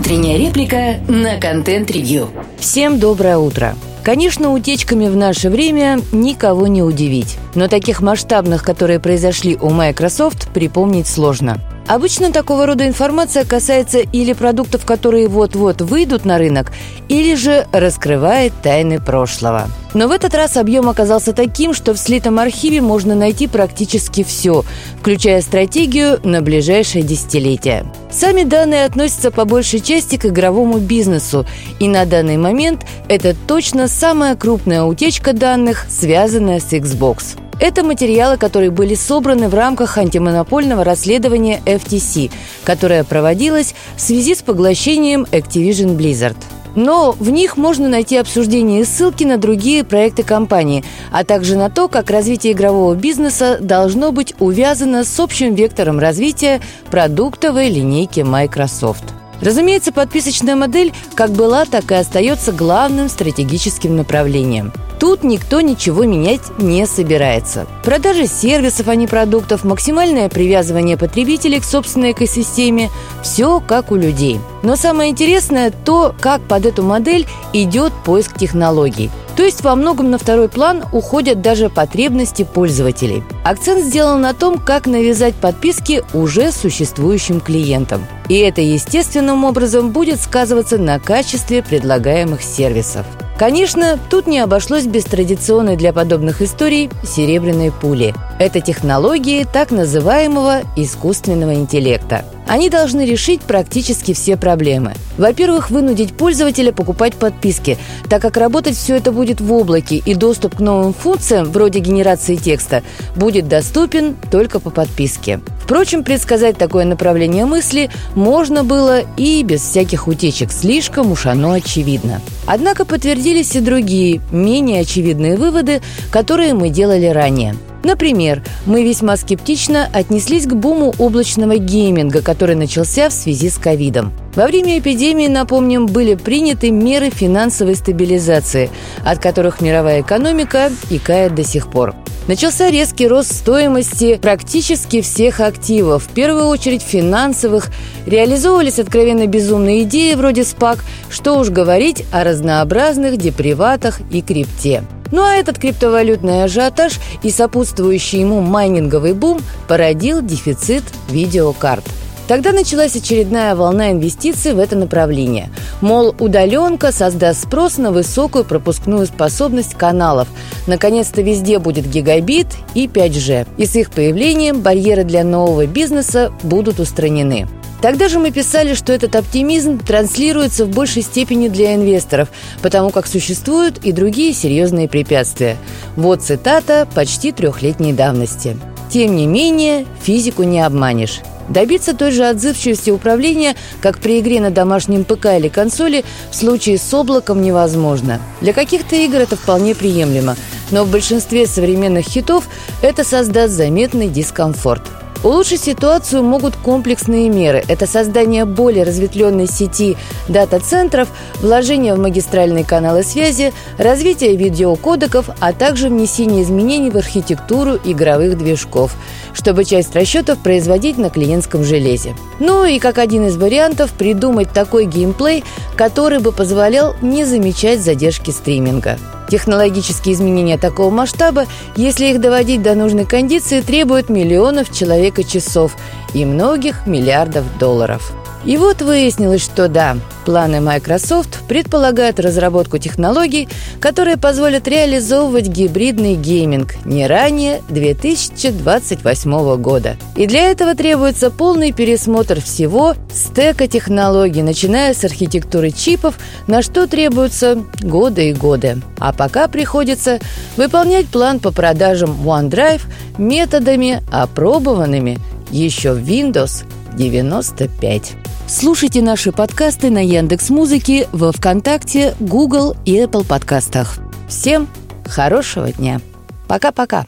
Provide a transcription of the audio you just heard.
Утренняя реплика на контент-ревью. Всем доброе утро. Конечно, утечками в наше время никого не удивить. Но таких масштабных, которые произошли у Microsoft, припомнить сложно. Обычно такого рода информация касается или продуктов, которые вот-вот выйдут на рынок, или же раскрывает тайны прошлого. Но в этот раз объем оказался таким, что в слитом архиве можно найти практически все, включая стратегию на ближайшее десятилетие. Сами данные относятся по большей части к игровому бизнесу, и на данный момент это точно самая крупная утечка данных, связанная с Xbox. Это материалы, которые были собраны в рамках антимонопольного расследования FTC, которое проводилось в связи с поглощением Activision Blizzard. Но в них можно найти обсуждение и ссылки на другие проекты компании, а также на то, как развитие игрового бизнеса должно быть увязано с общим вектором развития продуктовой линейки Microsoft. Разумеется, подписочная модель как была, так и остается главным стратегическим направлением. Тут никто ничего менять не собирается. Продажи сервисов, а не продуктов, максимальное привязывание потребителей к собственной экосистеме – все как у людей. Но самое интересное то, как под эту модель идет поиск технологий. То есть во многом на второй план уходят даже потребности пользователей. Акцент сделан на том, как навязать подписки уже существующим клиентам. И это естественным образом будет сказываться на качестве предлагаемых сервисов. Конечно, тут не обошлось без традиционной для подобных историй серебряной пули. Это технологии так называемого искусственного интеллекта. Они должны решить практически все проблемы. Во-первых, вынудить пользователя покупать подписки, так как работать все это будет в облаке, и доступ к новым функциям, вроде генерации текста, будет доступен только по подписке. Впрочем, предсказать такое направление мысли можно было и без всяких утечек, слишком уж оно очевидно. Однако подтвердились и другие, менее очевидные выводы, которые мы делали ранее. Например, мы весьма скептично отнеслись к буму облачного гейминга, который начался в связи с ковидом. Во время эпидемии, напомним, были приняты меры финансовой стабилизации, от которых мировая экономика икает до сих пор. Начался резкий рост стоимости практически всех активов, в первую очередь финансовых. Реализовывались откровенно безумные идеи вроде СПАК, что уж говорить о разнообразных деприватах и крипте. Ну а этот криптовалютный ажиотаж и сопутствующий ему майнинговый бум породил дефицит видеокарт – Тогда началась очередная волна инвестиций в это направление. Мол, удаленка создаст спрос на высокую пропускную способность каналов. Наконец-то везде будет гигабит и 5G. И с их появлением барьеры для нового бизнеса будут устранены. Тогда же мы писали, что этот оптимизм транслируется в большей степени для инвесторов, потому как существуют и другие серьезные препятствия. Вот цитата почти трехлетней давности. Тем не менее, физику не обманешь. Добиться той же отзывчивости управления, как при игре на домашнем ПК или консоли, в случае с облаком невозможно. Для каких-то игр это вполне приемлемо, но в большинстве современных хитов это создаст заметный дискомфорт – Улучшить ситуацию могут комплексные меры. Это создание более разветвленной сети дата-центров, вложение в магистральные каналы связи, развитие видеокодеков, а также внесение изменений в архитектуру игровых движков, чтобы часть расчетов производить на клиентском железе. Ну и как один из вариантов придумать такой геймплей, который бы позволял не замечать задержки стриминга. Технологические изменения такого масштаба, если их доводить до нужной кондиции, требуют миллионов человека-часов и многих миллиардов долларов. И вот выяснилось, что да, планы Microsoft предполагают разработку технологий, которые позволят реализовывать гибридный гейминг не ранее 2028 года. И для этого требуется полный пересмотр всего стека технологий, начиная с архитектуры чипов, на что требуются годы и годы. А пока приходится выполнять план по продажам OneDrive методами, опробованными еще в Windows 95. Слушайте наши подкасты на Яндекс Музыке, во ВКонтакте, Google и Apple подкастах. Всем хорошего дня. Пока-пока.